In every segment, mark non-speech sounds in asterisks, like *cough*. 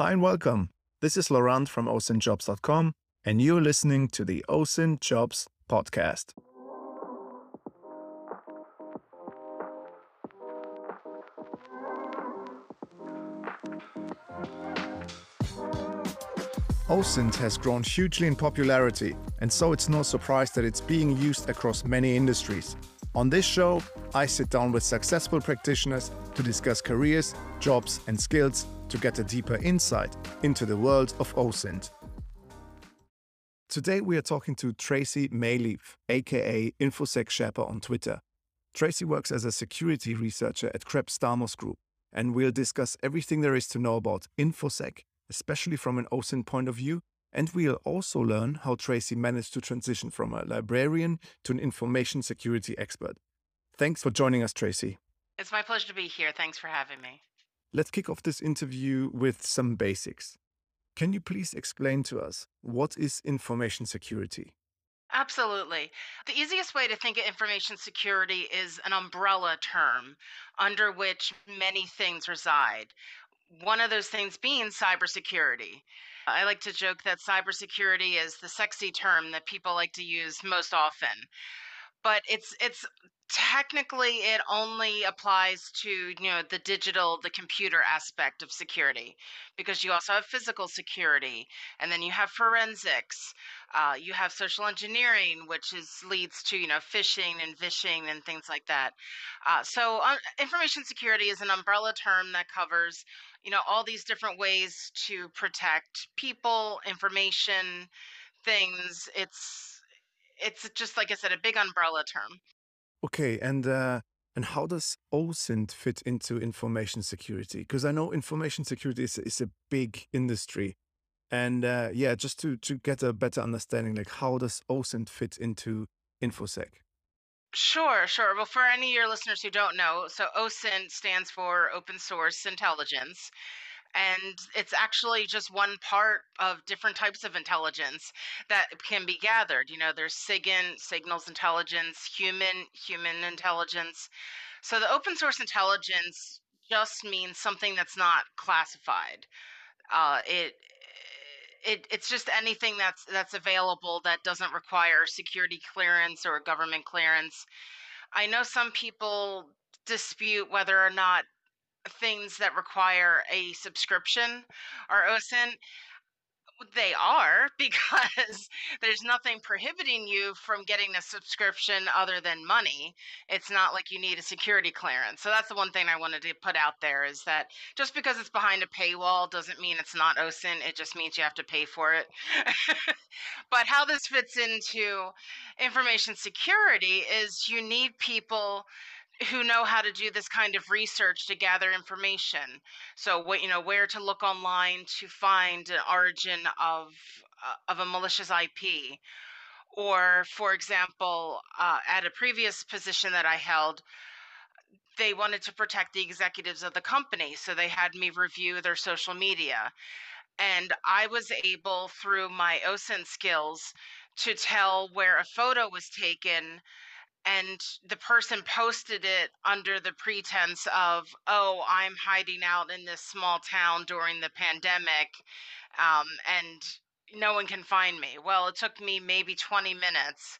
Hi and welcome. This is Laurent from OSINTjobs.com, and you're listening to the OSINT Jobs podcast. OSINT has grown hugely in popularity, and so it's no surprise that it's being used across many industries. On this show, I sit down with successful practitioners to discuss careers, jobs, and skills to get a deeper insight into the world of OSINT. Today, we are talking to Tracy Maleeff, aka InfoSec Sherpa on Twitter. Tracy works as a security researcher at Krebs Stamos Group, and we'll discuss everything there is to know about InfoSec especially from an OSINT point of view. And we'll also learn how Tracy managed to transition from a librarian to an information security expert. Thanks for joining us, Tracy. It's my pleasure to be here. Thanks for having me. Let's kick off this interview with some basics. Can you please explain to us what is information security? Absolutely. The easiest way to think of information security is an umbrella term under which many things reside one of those things being cybersecurity. I like to joke that cybersecurity is the sexy term that people like to use most often. But it's it's technically it only applies to you know the digital the computer aspect of security because you also have physical security and then you have forensics uh, you have social engineering which is leads to you know phishing and vishing and things like that. Uh, so uh, information security is an umbrella term that covers you know all these different ways to protect people information things. It's it's just like i said a big umbrella term okay and uh and how does OSINT fit into information security? Because I know information security is, is a big industry. And uh, yeah, just to, to get a better understanding, like how does OSINT fit into InfoSec? Sure, sure. Well, for any of your listeners who don't know, so OSINT stands for Open Source Intelligence. And it's actually just one part of different types of intelligence that can be gathered. You know, there's SIGINT, signals intelligence, human, human intelligence. So the open source intelligence just means something that's not classified. Uh, it it, it's just anything that's that's available that doesn't require security clearance or government clearance. I know some people dispute whether or not things that require a subscription are OSINT they are *laughs* because there's nothing prohibiting you from getting a subscription other than money. It's not like you need a security clearance. So that's the one thing I wanted to put out there is that just because it's behind a paywall doesn't mean it's not OSINT. It just means you have to pay for it. *laughs* but how this fits into information security is you need people who know how to do this kind of research to gather information. So what you know where to look online to find an origin of uh, of a malicious IP. Or, for example, uh, at a previous position that I held, they wanted to protect the executives of the company, so they had me review their social media. And I was able, through my OSINT skills, to tell where a photo was taken and the person posted it under the pretense of oh i'm hiding out in this small town during the pandemic um, and no one can find me. Well it took me maybe 20 minutes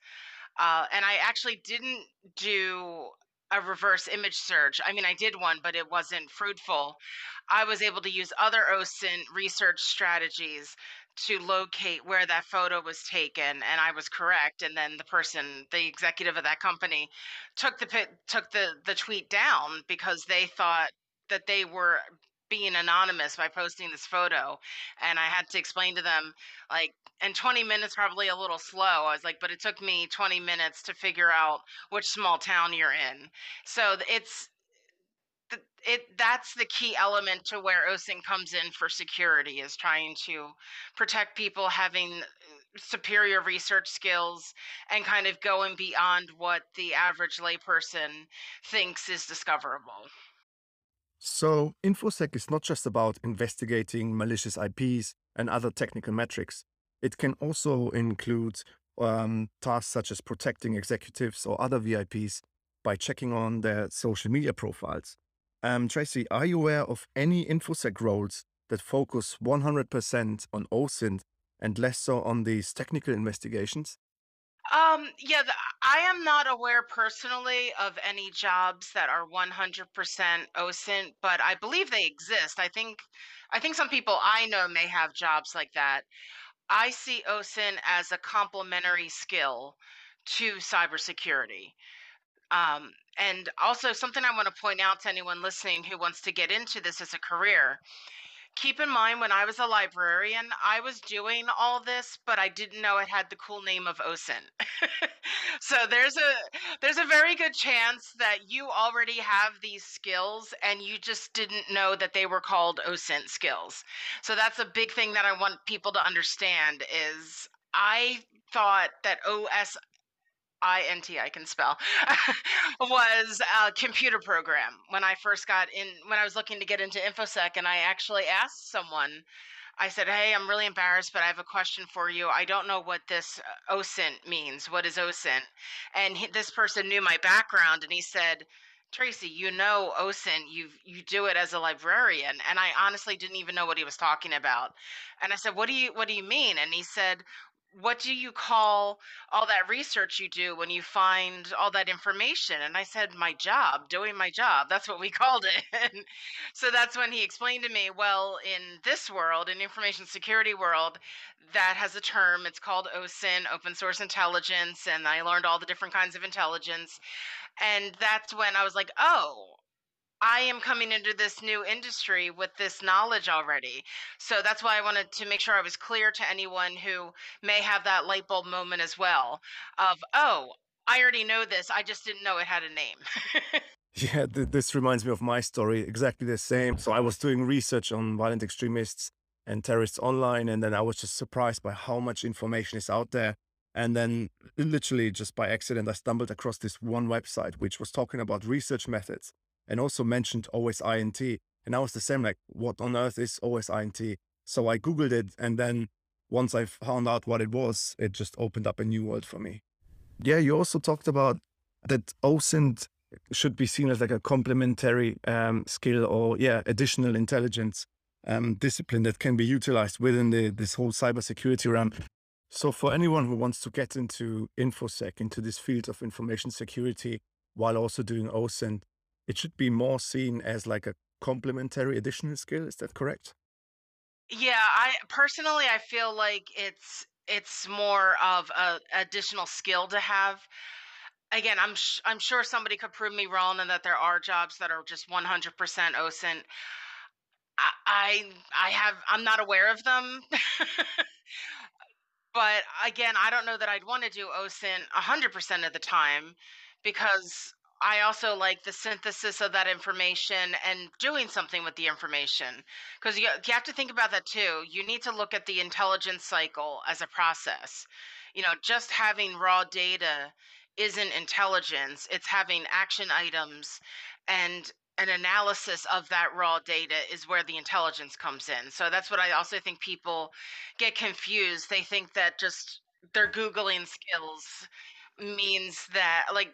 uh, and i actually didn't do a reverse image search. I mean i did one but it wasn't fruitful. I was able to use other osint research strategies to locate where that photo was taken and I was correct and then the person the executive of that company took the took the the tweet down because they thought that they were being anonymous by posting this photo and I had to explain to them like and 20 minutes probably a little slow I was like but it took me 20 minutes to figure out which small town you're in. So it's it that's the key element to where OSINT comes in for security is trying to protect people having uh, superior research skills and kind of going beyond what the average layperson thinks is discoverable. So, InfoSec is not just about investigating malicious IPs and other technical metrics. It can also include um, tasks such as protecting executives or other VIPs by checking on their social media profiles. Um, Tracy, are you aware of any InfoSec roles that focus 100% on OSINT and less so on these technical investigations? Um, yeah, the, I am not aware personally of any jobs that are 100% OSINT, but I believe they exist. I think I think some people I know may have jobs like that. I see OSINT as a complementary skill to cybersecurity. Um, and also something I want to point out to anyone listening who wants to get into this as a career keep in mind when I was a librarian, I was doing all this, but I didn't know it had the cool name of OSINT. *laughs* so there's a there's a very good chance that you already have these skills and you just didn't know that they were called OSINT skills. So that's a big thing that I want people to understand is I thought that OS INT I can spell *laughs* was a computer program when I first got in when I was looking to get into infosec and I actually asked someone I said, "Hey, I'm really embarrassed, but I have a question for you. I don't know what this uh, OSINT means. What is OSINT?" And he, this person knew my background and he said, Tracy, you know OSINT, you you do it as a librarian, and I honestly didn't even know what he was talking about. And I said, "What do you what do you mean?" And he said, what do you call all that research you do when you find all that information? And I said, my job, doing my job. That's what we *laughs* called it. And so that's when he explained to me, well, in this world, in information security world, that has a term. It's called OSINT, open source intelligence. And I learned all the different kinds of intelligence. And that's when I was like, oh, I am coming into this new industry with this knowledge already. So that's why I wanted to make sure I was clear to anyone who may have that light bulb moment as well of, oh, I already know this. I just didn't know it had a name. *laughs* yeah, th- this reminds me of my story. Exactly the same. So I was doing research on violent extremists and terrorists online, and then I was just surprised by how much information is out there. And then, literally, just by accident, I stumbled across this one website which was talking about research methods and also mentioned OS INT. And I was the same, like, what on earth is OS INT? So I Googled it. And then once I found out what it was, it just opened up a new world for me. Yeah, you also talked about that OSINT should be seen as like a complementary um, skill or, yeah, additional intelligence um, discipline that can be utilized within the, this whole cybersecurity realm. So, for anyone who wants to get into InfoSec, into this field of information security, while also doing OSINT, it should be more seen as like a complementary additional skill. Is that correct? Yeah, I personally I feel like it's it's more of a additional skill to have. Again, I'm sh- I'm sure somebody could prove me wrong and that there are jobs that are just 100% OSINT. I I, I have I'm not aware of them. *laughs* but again, I don't know that I'd want to do OSINT 100% of the time because I also like the synthesis of that information and doing something with the information. Because you, you have to think about that too. You need to look at the intelligence cycle as a process. You know, just having raw data isn't intelligence, it's having action items and an analysis of that raw data is where the intelligence comes in. So that's what I also think people get confused. They think that just their Googling skills means that, like,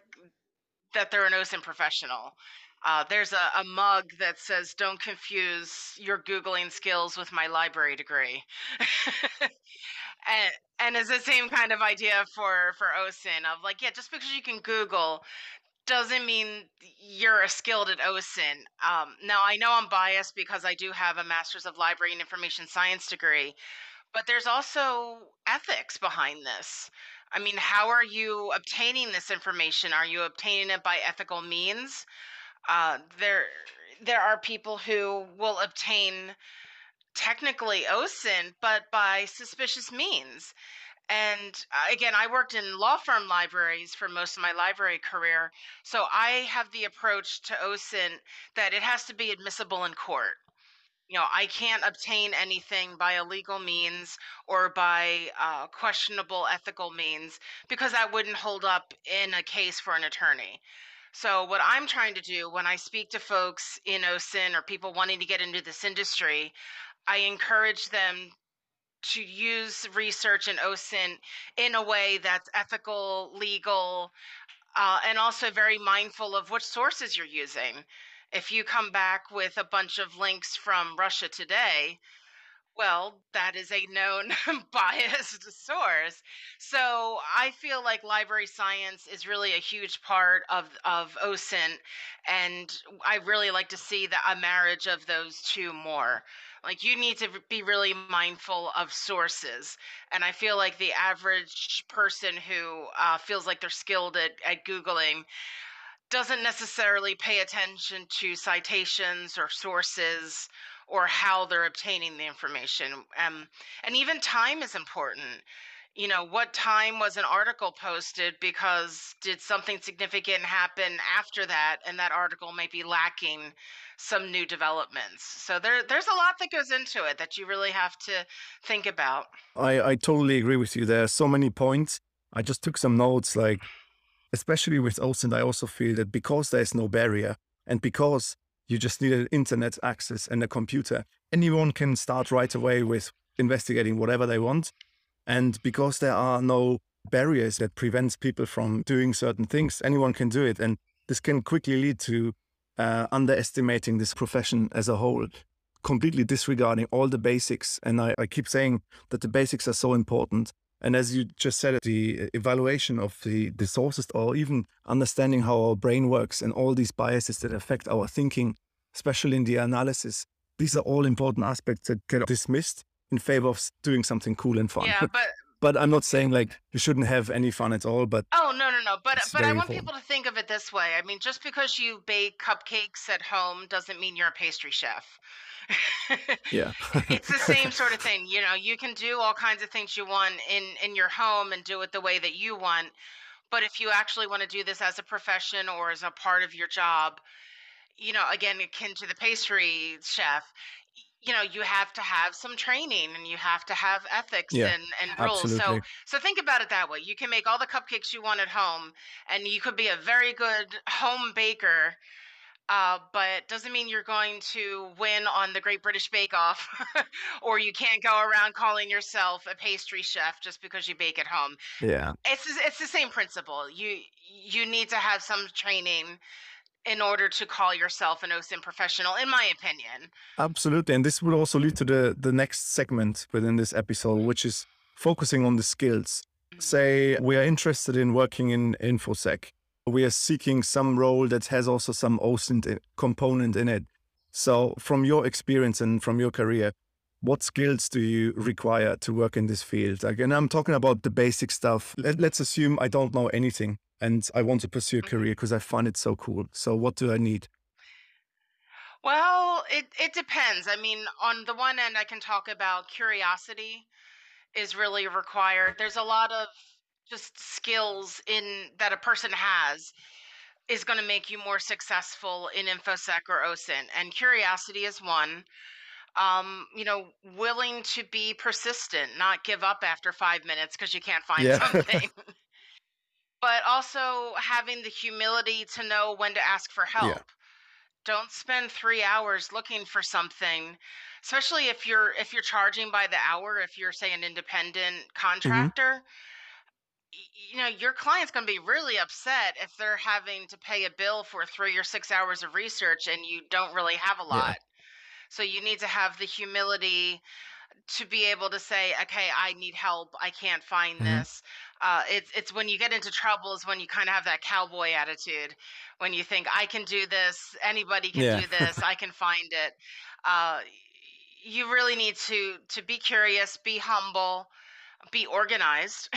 that they're an OSINT professional. Uh, there's a, a, mug that says, Don't confuse your Googling skills with my library degree. *laughs* and, and it's the same kind of idea for, for OSINT of like, yeah, just because you can Google doesn't mean you're a skilled at OSINT. Um, now, I know I'm biased because I do have a Master's of Library and Information Science degree, but there's also ethics behind this. I mean, how are you obtaining this information? Are you obtaining it by ethical means? Uh, there, there are people who will obtain technically OSINT, but by suspicious means. And uh, again, I worked in law firm libraries for most of my library career. So I have the approach to OSINT that it has to be admissible in court you know, I can't obtain anything by illegal means or by uh, questionable ethical means because that wouldn't hold up in a case for an attorney. So, what I'm trying to do when I speak to folks in OSINT or people wanting to get into this industry, I encourage them to use research in OSINT in a way that's ethical, legal, uh, and also very mindful of which sources you're using If you come back with a bunch of links from Russia Today, well, that is a known *laughs* biased source. So I feel like library science is really a huge part of of OSINT, and I really like to see that a marriage of those two more. Like you need to be really mindful of sources, and I feel like the average person who uh, feels like they're skilled at, at googling doesn't necessarily pay attention to citations or sources or how they're obtaining the information. Um, and even time is important. You know, what time was an article posted because did something significant happen after that and that article may be lacking some new developments. So there there's a lot that goes into it that you really have to think about. I, I totally agree with you. There are so many points. I just took some notes like especially with OSINT, I also feel that because there's no barrier and because you just need an internet access and a computer. Anyone can start right away with investigating whatever they want. And because there are no barriers that prevents people from doing certain things, anyone can do it. And this can quickly lead to uh, underestimating this profession as a whole, completely disregarding all the basics. And I, I keep saying that the basics are so important. And as you just said, the evaluation of the, the sources or even understanding how our brain works and all these biases that affect our thinking, especially in the analysis, these are all important aspects that get dismissed in favor of doing something cool and fun. Yeah, *laughs* but but I'm not saying like you shouldn't have any fun at all. But oh no no no, but but I want important. people to think of it this way. I mean, just because you bake cupcakes at home doesn't mean you're a pastry chef. yeah. *laughs* it's the same sort of thing. You know, you can do all kinds of things you want in in your home and do it the way that you want. But if you actually want to do this as a profession or as a part of your job, you know, again, akin to the pastry chef, you know, you have to have some training and you have to have ethics yeah, and, and rules. Absolutely. So so think about it that way. You can make all the cupcakes you want at home and you could be a very good home baker uh, but doesn't mean you're going to win on the Great British Bake Off, *laughs* or you can't go around calling yourself a pastry chef just because you bake at home. Yeah, it's it's the same principle. You you need to have some training in order to call yourself an OSINT professional, in my opinion. Absolutely, and this will also lead to the the next segment within this episode, which is focusing on the skills. Mm-hmm. Say we are interested in working in infosec we are seeking some role that has also some OSINT component in it. So, from your experience and from your career, what skills do you require to work in this field? Again, I'm talking about the basic stuff. Let, us assume I don't know anything and I want to pursue a mm-hmm. career because I find it so cool. So, what do I need? Well, it, it depends. I mean, on the one end, I can talk about curiosity is really required. There's a lot of just skills in that a person has is going to make you more successful in infosec or osint and curiosity is one um, you know willing to be persistent not give up after five minutes because you can't find *laughs* yeah. something but also having the humility to know when to ask for help yeah. don't spend three hours looking for something especially if you're if you're charging by the hour if you're say an independent mm-hmm. contractor mm-hmm you know your client's going to be really upset if they're having to pay a bill for three or six hours of research and you don't really have a lot yeah. So you need to have the humility to be able to say okay i need help i can't find mm-hmm. this uh, it's it's when you get into trouble is when you kind of have that cowboy attitude when you think i can do this anybody can yeah. do this i can find it uh, you really need to to be curious be humble be organized.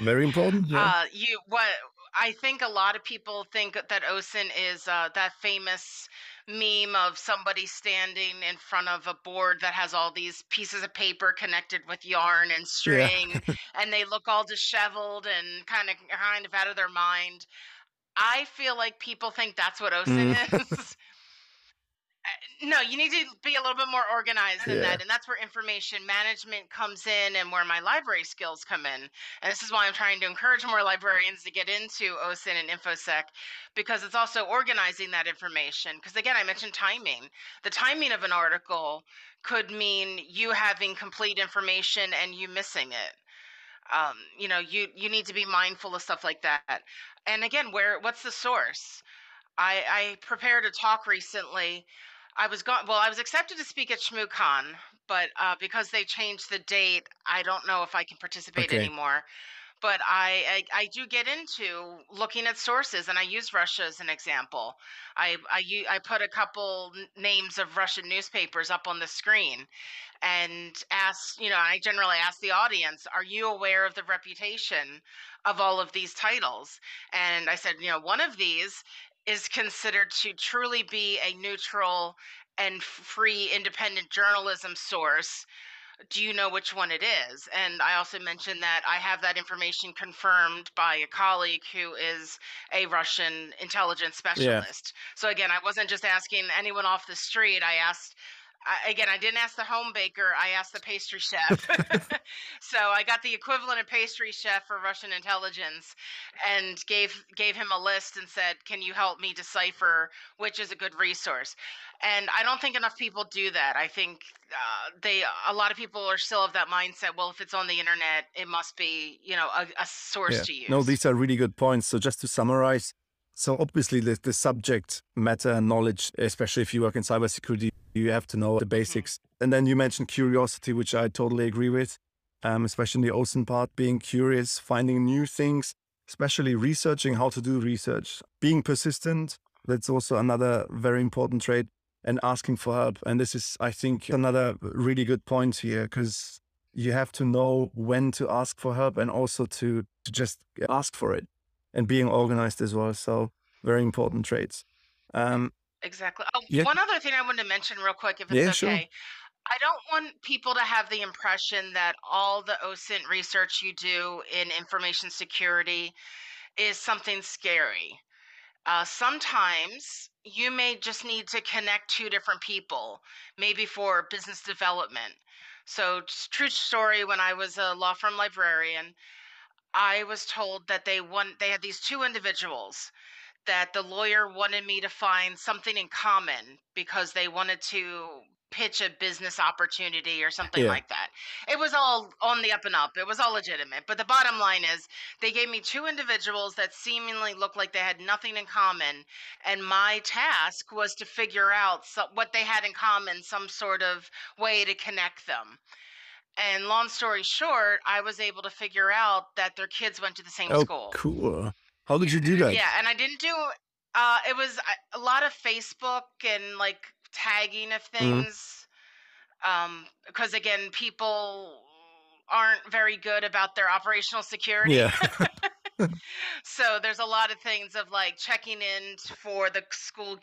Very important. *laughs* Yeah. Uh, you what I think a lot of people think that OSINT is uh, that famous meme of somebody standing in front of a board that has all these pieces of paper connected with yarn and string, yeah. and they look all disheveled and kind of kind of out of their mind. I feel like people think that's what OSINT mm. *laughs* is. No, you need to be a little bit more organized than yeah. that. And that's where information management comes in and where my library skills come in. And this is why I'm trying to encourage more librarians to get into OSINT and InfoSec because it's also organizing that information. Because again, I mentioned timing. The timing of an article could mean you having complete information and you missing it. Um, you know, you you need to be mindful of stuff like that. And again, where what's the source? I, I prepared a talk recently. I was gone. Well, I was accepted to speak at ShmooCon, but uh, because they changed the date, I don't know if I can participate Okay. anymore. But I, I I do get into looking at sources, and I use Russia as an example. I I, I put a couple names of Russian newspapers up on the screen, and ask you know I generally ask the audience, are you aware of the reputation of all of these titles? And I said, you know, one of these is considered to truly be a neutral and free independent journalism source do you know which one it is? And I also mentioned that I have that information confirmed by a colleague who is a Russian intelligence specialist Yeah. So again, I wasn't just asking anyone off the street. I asked, I, again, I didn't ask the home baker. I asked the pastry chef. *laughs* *laughs* so I got the equivalent of pastry chef for Russian intelligence, and gave gave him a list and said, "Can you help me decipher which is a good resource?" And I don't think enough people do that. I think uh, they a lot of people are still of that mindset. Well, if it's on the internet, it must be you know a, a source Yeah. to use. No, these are really good points. So just to summarize, so obviously the, the subject matter and knowledge, especially if you work in cybersecurity, you have to know the basics. And then you mentioned curiosity, which I totally agree with, um, especially in the OSINT part, being curious, finding new things, especially researching how to do research, being persistent. That's also another very important trait and asking for help. And this is, I think, another really good point here because you have to know when to ask for help and also to, to just ask for it and being organized as well. So very important traits. Um, Exactly. Oh, Yeah. one other thing I wanted to mention real quick, if it's Yeah, okay. sure. I don't want people to have the impression that all the OSINT research you do in information security is something scary. Uh, sometimes you may just need to connect two different people, maybe for business development. So, true story when I was a law firm librarian, I was told that they want they had these two individuals that the lawyer wanted me to find something in common because they wanted to pitch a business opportunity or something Yeah. like that. It was all on the up and up. It was all legitimate. But the bottom line is they gave me two individuals that seemingly looked like they had nothing in common and my task was to figure out so, what they had in common, some sort of way to connect them. And long story short, I was able to figure out that their kids went to the same Oh, school. cool. How did you do that? Yeah, and I didn't do uh it was a- lot of Facebook and like tagging of Mm-hmm. things. Um because again, people aren't very good about their operational security. Yeah. *laughs* *laughs* So there's a lot of things of like checking in for the school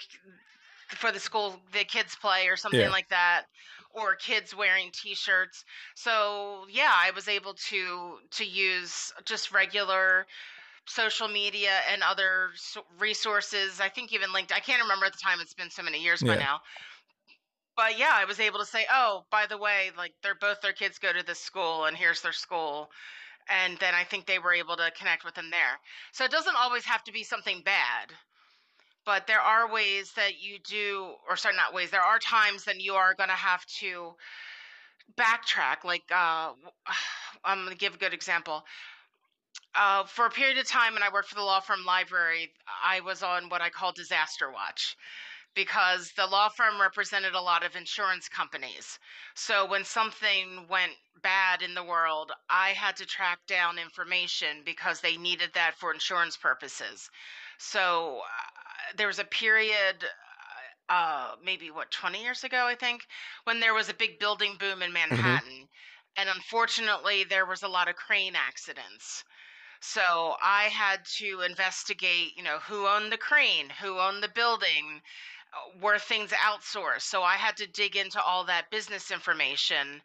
for the school the kids play or something Yeah. like that or kids wearing t-shirts. So yeah, I was able to to use just regular social media and other resources. I think even linked. I can't remember at the time. It's been so many years by now. But yeah, I was able to say, "Oh, by the way, like they're both their kids go to this school, and here's their school." And then I think they were able to connect with them there. So it doesn't always have to be something bad, but there are ways that you do, or sorry, not ways. There are times that you are going to have to backtrack. Like, uh, *sighs* I'm going to give a good example uh, for a period of time when I worked for the law firm library, I was on what I call disaster watch because the law firm represented a lot of insurance companies. So when something went bad in the world, I had to track down information because they needed that for insurance purposes. So uh, there was a period. Uh, maybe what 20 years ago, I think, when there was a big building boom in Manhattan, and unfortunately, there was a lot of crane accidents. So I had to investigate, you know, who owned the crane, who owned the building, uh, were things outsourced. So I had to dig into all that business information.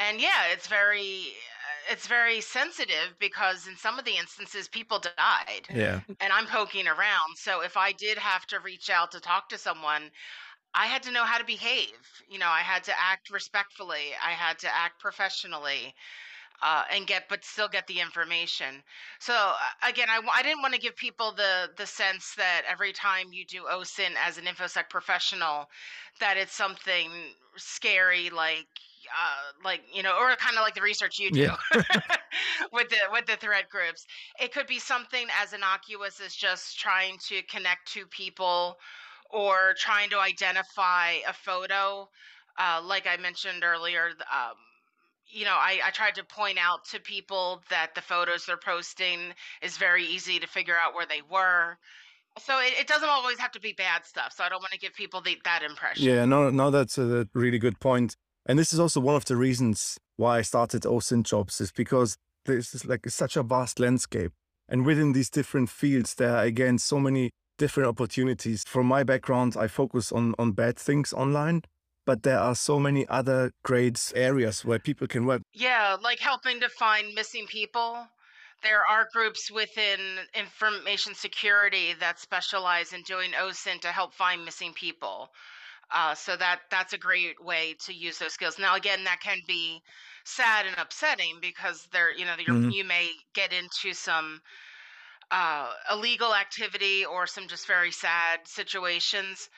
And yeah, it's very uh, it's very sensitive because in some of the instances people died Yeah. and I'm poking around. So if I did have to reach out to talk to someone, I had to know how to behave. You know, I had to act respectfully. I had to act professionally uh, and get but still get the information so uh, again I didn't want to give people the the sense that every time you do osin as an infosec professional that it's something scary like uh, like you know, or kind of like the research you do Yeah. *laughs* with the with the threat groups. It could be something as innocuous as just trying to connect two people or trying to identify a photo. Uh, like I mentioned earlier, um, you know, I, I tried to point out to people that the photos they're posting is very easy to figure out where they were. So it, it doesn't always have to be bad stuff. So I don't want to give people the, that impression. Yeah, no, no, that's a really good point. And this is also one of the reasons why I started OSINT jobs is because this is like such a vast landscape. And within these different fields, there are again so many different opportunities. From my background, I focus on on bad things online, but there are so many other great areas where people can work. Yeah, like helping to find missing people. There are groups within information security that specialize in doing OSINT to help find missing people. Uh, so that that's a great way to use those skills. Now, again, that can be sad and upsetting because there, you know, you're, Mhm. you may get into some uh, illegal activity or some just very sad situations.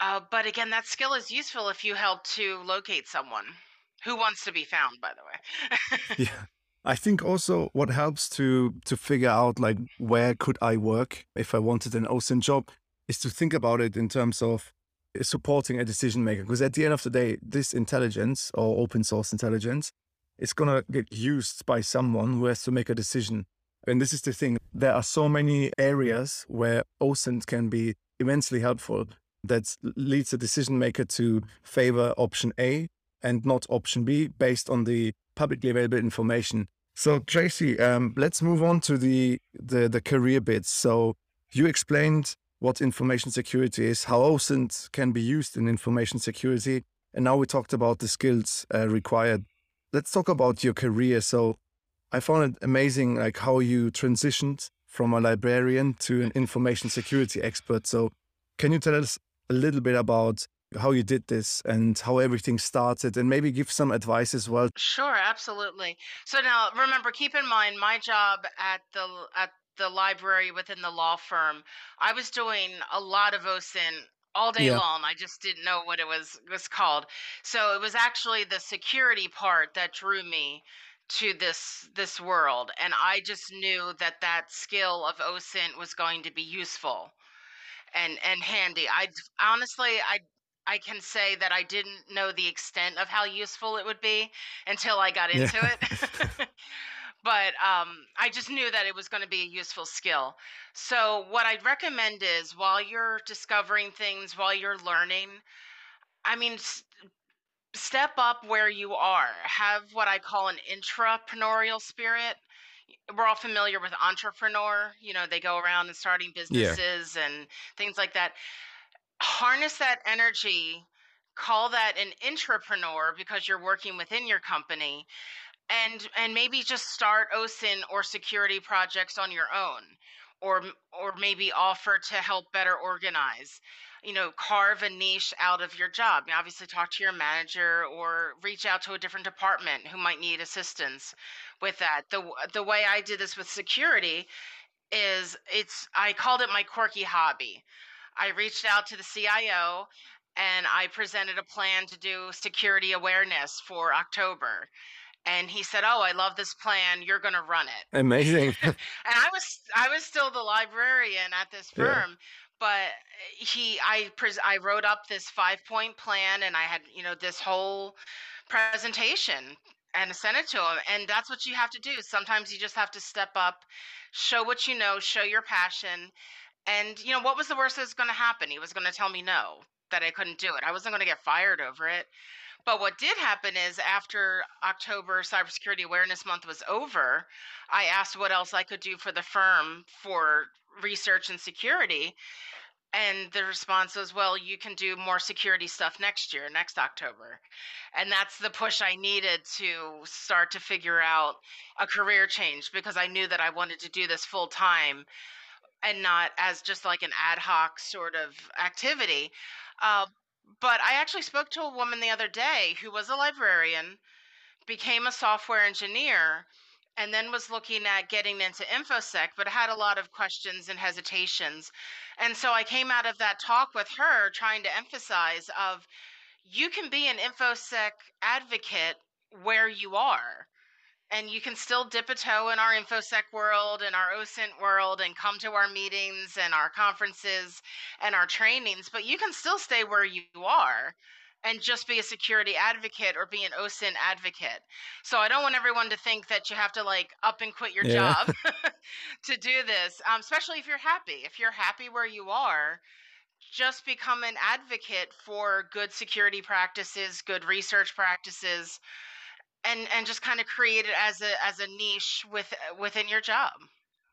Uh, but again, that skill is useful if you help to locate someone who wants to be found. By the way. Yeah. *laughs* I think also what helps to to figure out like where could I work if I wanted an OSINT job is to think about it in terms of supporting a decision maker. Because at the end of the day, this intelligence or open source intelligence is gonna get used by someone who has to make a decision. And this is the thing. There are so many areas where OSINT can be immensely helpful that leads a decision maker to favor option A and not option B based on the publicly available information. So Tracy, um, let's move on to the, the the career bits. So you explained what information security is, how OSINT can be used in information security, and now we talked about the skills uh, required. Let's talk about your career. So I found it amazing, like how you transitioned from a librarian to an information security expert. So can you tell us a little bit about how you did this and how everything started and maybe give some advice as well Sure, absolutely. So now remember, keep in mind my job at the at the library within the law firm, I was doing a lot of OSINT all day yeah long. I just didn't know what it was was called. So it was actually the security part that drew me to this this world, and I just knew that that skill of OSINT was going to be useful and and handy. I honestly I I can say that I didn't know the extent of how useful it would be until I got yeah into it. *laughs* *laughs* but um, I just knew that it was going to be a useful skill. So what I'd recommend is while you're discovering things, while you're learning, I mean, s- step up where you are. Have what I call an intrapreneurial spirit. We're all familiar with entrepreneur. You know, they go around and starting yeah businesses and things like that harness that energy call that an intrapreneur because you're working within your company and and maybe just start OSIN or security projects on your own or or maybe offer to help better organize you know carve a niche out of your job Now, obviously talk to your manager or reach out to a different department who might need assistance with that the the way I did this with security is it's I called it my quirky hobby. I reached out to the CIO and I presented a plan to do security awareness for October. And he said, "Oh, I love this plan. You're going to run it." amazing *laughs* and I was I was still the librarian at this yeah firm, but he I pres I wrote up this five point plan and I had, you know, this whole presentation and sent it to him. And that's what you have to do. Sometimes you just have to step up, show what you know, show your passion. And you know, what was the worst that was going to happen? He was going to tell me no, that I couldn't do it. I wasn't going to get fired over it. But what did happen is after October Cybersecurity Awareness Month was over, I asked what else I could do for the firm for research and security. And the response was, well, you can do more security stuff next year, next October. And that's the push I needed to start to figure out a career change because I knew that I wanted to do this full time and not as just like an ad hoc sort of activity. Uh, but I actually spoke to a woman the other day who was a librarian, became a software engineer, and then was looking at getting into infosec but had a lot of questions and hesitations. And so i came out of that talk with her trying to emphasize of you can be an infosec advocate where you are and you can still dip a toe in our infosec world and our osint world and come to our meetings and our conferences and our trainings but you can still stay where you are and just be a security advocate or be an OSINT advocate. So I don't want everyone to think that you have to like up and quit your yeah. job *laughs* *laughs* to do this, um, especially if you're happy. If you're happy where you are, just become an advocate for good security practices, good research practices, and and just kind of create it as a as a niche with within your job.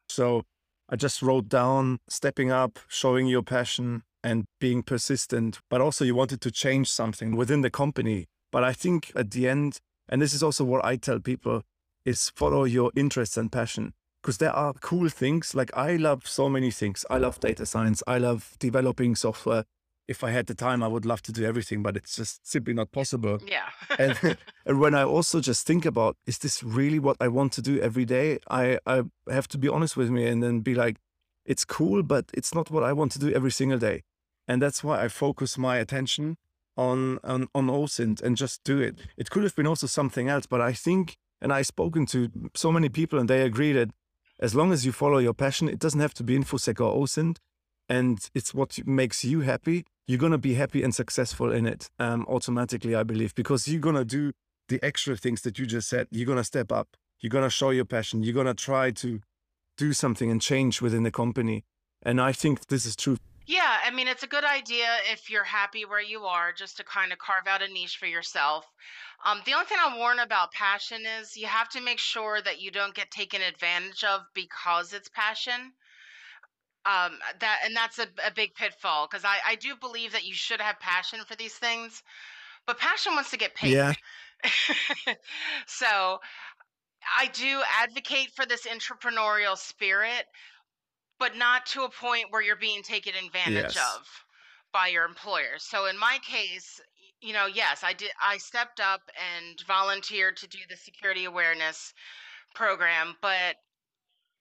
So I just wrote down stepping up, showing your passion, and being persistent, but also you wanted to change something within the company. But I think at the end, and this is also what I tell people, is follow your interests and passion. Because there are cool things. Like I love so many things. I love data science. I love developing software. If I had the time, I would love to do everything, but it's just simply not possible. Yeah. and, *laughs* and when I also just think about, is this really what I want to do every day? I, I have to be honest with me and then be like, it's cool, but it's not what I want to do every single day and that's why I focus my attention on on on OSINT and just do it. It could have been also something else, but I think, and I've spoken to so many people, and they agree that as long as you follow your passion, it doesn't have to be infosec or OSINT, and it's what makes you happy. You're gonna be happy and successful in it um, automatically, I believe, because you're gonna do the extra things that you just said. You're gonna step up. You're gonna show your passion. You're gonna try to do something and change within the company. And I think this is true yeah, I mean, it's a good idea if you're happy where you are, just to kind of carve out a niche for yourself. Um, the only thing I warn about passion is you have to make sure that you don't get taken advantage of because it's passion. Um, that and that's a, a big pitfall because I, I do believe that you should have passion for these things, but passion wants to get paid. Yeah. *laughs* so I do advocate for this entrepreneurial spirit, but not to a point where you're being taken advantage yes. of by your employers. So in my case, you know, yes, I did I stepped up and volunteered to do the security awareness program, but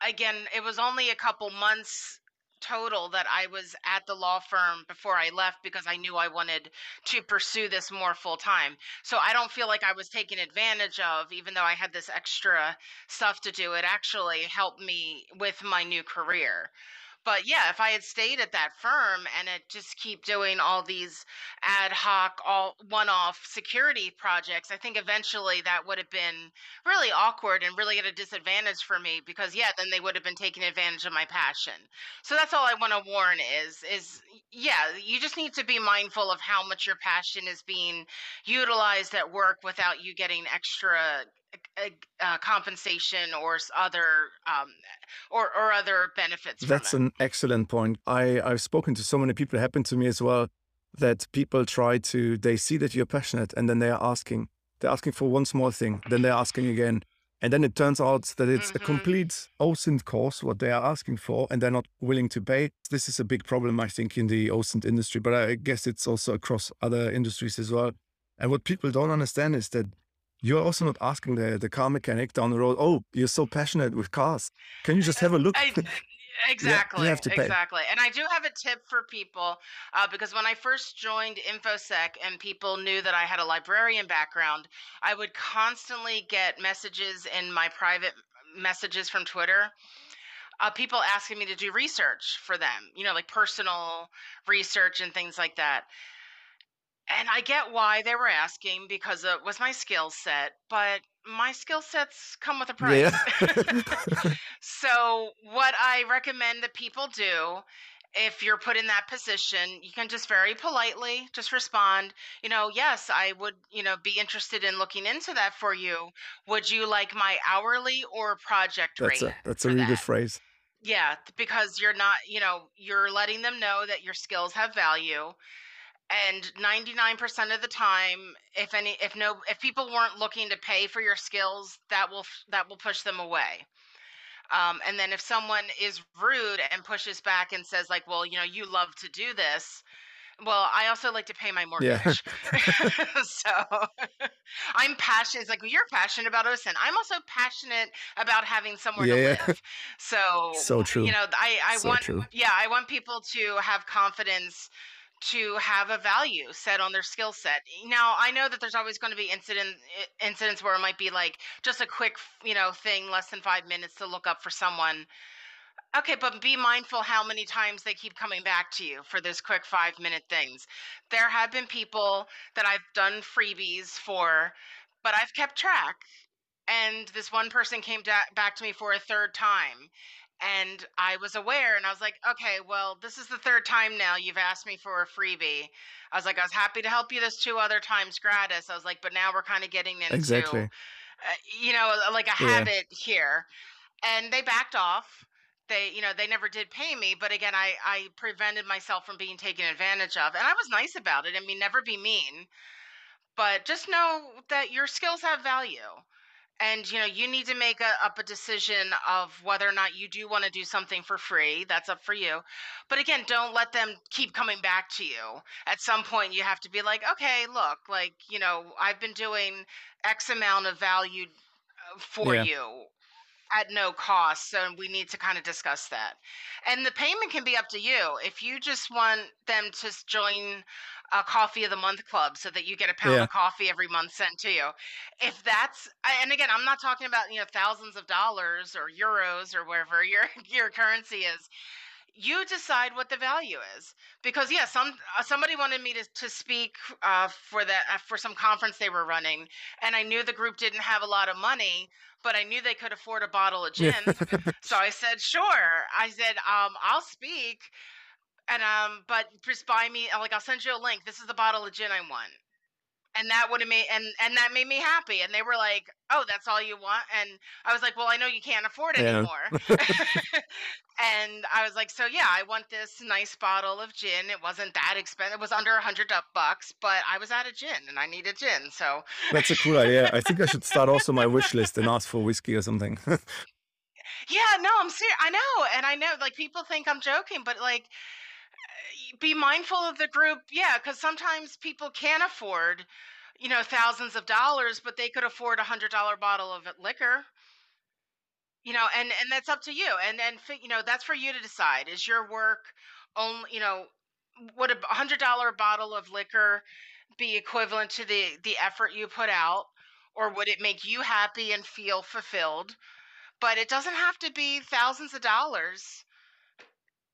again, it was only a couple months total that I was at the law firm before I left because I knew I wanted to pursue this more full time. So I don't feel like I was taken advantage of, even though I had this extra stuff to do. It actually helped me with my new career but yeah, if I had stayed at that firm and it just keep doing all these ad hoc, all one-off security projects, I think eventually that would have been really awkward and really at a disadvantage for me because yeah, then they would have been taking advantage of my passion. So that's all I want to warn is is yeah, you just need to be mindful of how much your passion is being utilized at work without you getting extra uh, compensation or other um, or or other benefits. That's an excellent point. I I've spoken to so many people. It happened to me as well. That people try to they see that you're passionate and then they are asking they're asking for one small thing then they're asking again and then it turns out that it's mm-hmm. a complete OSINT course what they are asking for and they're not willing to pay. This is a big problem I think in the OSINT industry, but I guess it's also across other industries as well. And what people don't understand is that you're also not asking the, the car mechanic down the road, oh, you're so passionate with cars. Can you just have a look? I, *laughs* exactly. Yeah, exactly. And I do have a tip for people uh, because when I first joined InfoSec and people knew that I had a librarian background, I would constantly get messages in my private messages from Twitter. Uh, people asking me to do research for them, you know, like personal research and things like that and I get why they were asking because it was my skill set, but my skill sets come with a price. Yeah. *laughs* *laughs* so, what I recommend that people do if you're put in that position, you can just very politely just respond, you know, yes, I would, you know, be interested in looking into that for you. Would you like my hourly or project that's rate? A, that's a really that? good phrase. Yeah, because you're not, you know, you're letting them know that your skills have value and 99% of the time if any if no if people weren't looking to pay for your skills that will that will push them away. Um, and then if someone is rude and pushes back and says like well you know you love to do this well i also like to pay my mortgage. Yeah. *laughs* so *laughs* i'm passionate it's like well, you're passionate about OSINT i'm also passionate about having somewhere yeah, to live. So so true. you know i i so want true. yeah i want people to have confidence to have a value set on their skill set. Now, I know that there's always going to be incident incidents where it might be like just a quick, you know, thing, less than 5 minutes to look up for someone. Okay, but be mindful how many times they keep coming back to you for those quick 5-minute things. There have been people that I've done freebies for, but I've kept track. And this one person came da- back to me for a third time and I was aware and I was like, okay, well, this is the third time now you've asked me for a freebie. I was like, I was happy to help you this two other times gratis. I was like, but now we're kind of getting into, Exactly. uh, you know, like a Yeah. habit here. And they backed off. They, you know, they never did pay me, but again, I I prevented myself from being taken advantage of, and I was nice about it. I mean, never be mean, but just know that your skills have value and you know you need to make a, up a decision of whether or not you do want to do something for free that's up for you. But again don't let them keep coming back to you. At some point you have to be like okay look like you know i've been doing x amount of value uh, for Yeah. you at no cost so we need to kind of discuss that and the payment can be up to you if you just want them to join a coffee of the month club so that you get a pound Yeah. of coffee every month sent to you if that's and again i'm not talking about you know thousands of dollars or euros or wherever your *laughs* your currency is you decide what the value is because yeah some uh, somebody wanted me to, to speak uh, for that uh, for some conference they were running and i knew the group didn't have a lot of money but i knew they could afford a bottle of Yeah. gin. So i said sure. I said um, i'll speak and um but just buy me like i'll send you a link. This is the bottle of gin i want and that would have made and and that made me happy and they were like oh that's all you want and i was like well i know you can't afford it Yeah. anymore *laughs* *laughs* and i was like so yeah i want this nice bottle of gin it wasn't that expensive it was under a hundred bucks but i was out of gin and i needed gin so That's a cool idea. I think I should start also my wish list and ask for whiskey or something. *laughs* yeah no i'm serious i know and i know like people think i'm joking but like be mindful of the group yeah because sometimes people can't afford you know thousands of dollars but they could afford a hundred dollar bottle of liquor. You know and and that's up to you and fi- you know that's for you to decide is your work only you know would a hundred dollar bottle of liquor be equivalent to the the effort you put out or would it make you happy and feel fulfilled? But it doesn't have to be thousands of dollars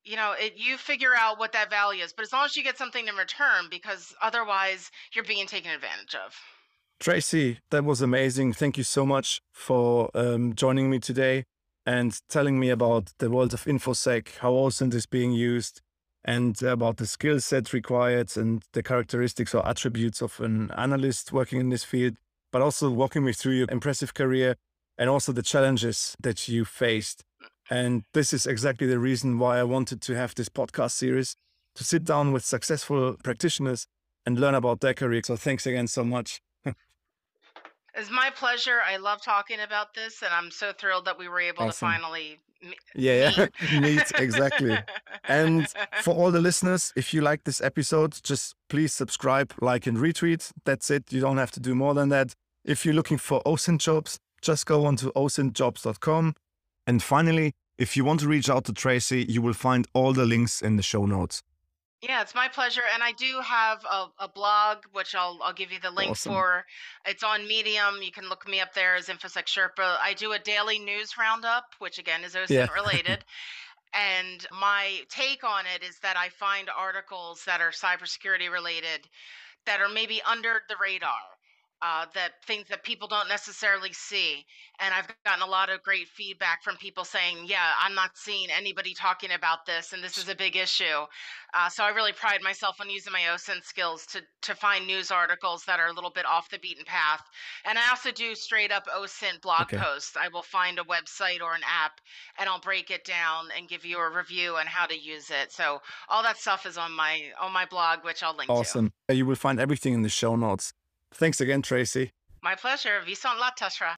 you know it you figure out what that value is but as long as you get something in return because otherwise you're being taken advantage of Tracy, that was amazing. Thank you so much for um, joining me today and telling me about the world of InfoSec, how OSINT is being used, and about the skill set required and the characteristics or attributes of an analyst working in this field, but also walking me through your impressive career and also the challenges that you faced. And this is exactly the reason why I wanted to have this podcast series to sit mm-hmm. down with successful practitioners and learn about their career. So thanks again so much. *laughs* it's my pleasure i love talking about this and i'm so thrilled that we were able to finally me- Yeah, yeah, meet. *laughs* meet exactly. And *laughs* for all the listeners, if you like this episode, just please subscribe, like, and retweet. That's it. You don't have to do more than that. If you're looking for OSINT jobs, just go on to osintjobs.com. And finally, if you want to reach out to Tracy, you will find all the links in the show notes. Yeah, it's my pleasure. And I do have a, a blog, which I'll I'll give you the link Awesome. for. It's on Medium. You can look me up there as InfoSec Sherpa. I do a daily news roundup, which again is OSINT Yeah. related. *laughs* and my take on it is that I find articles that are cybersecurity related that are maybe under the radar. Uh, that things that people don't necessarily see. And I've gotten a lot of great feedback from people saying, yeah, I'm not seeing anybody talking about this, and this is a big issue. Uh, so I really pride myself on using my OSINT skills to to find news articles that are a little bit off the beaten path. And I also do straight up OSINT blog Okay. posts. I will find a website or an app, and I'll break it down and give you a review on how to use it. So all that stuff is on my on my blog, which I'll link to. Awesome. You will find everything in the show notes. Thanks again, Tracy. My pleasure. Visant la tashra.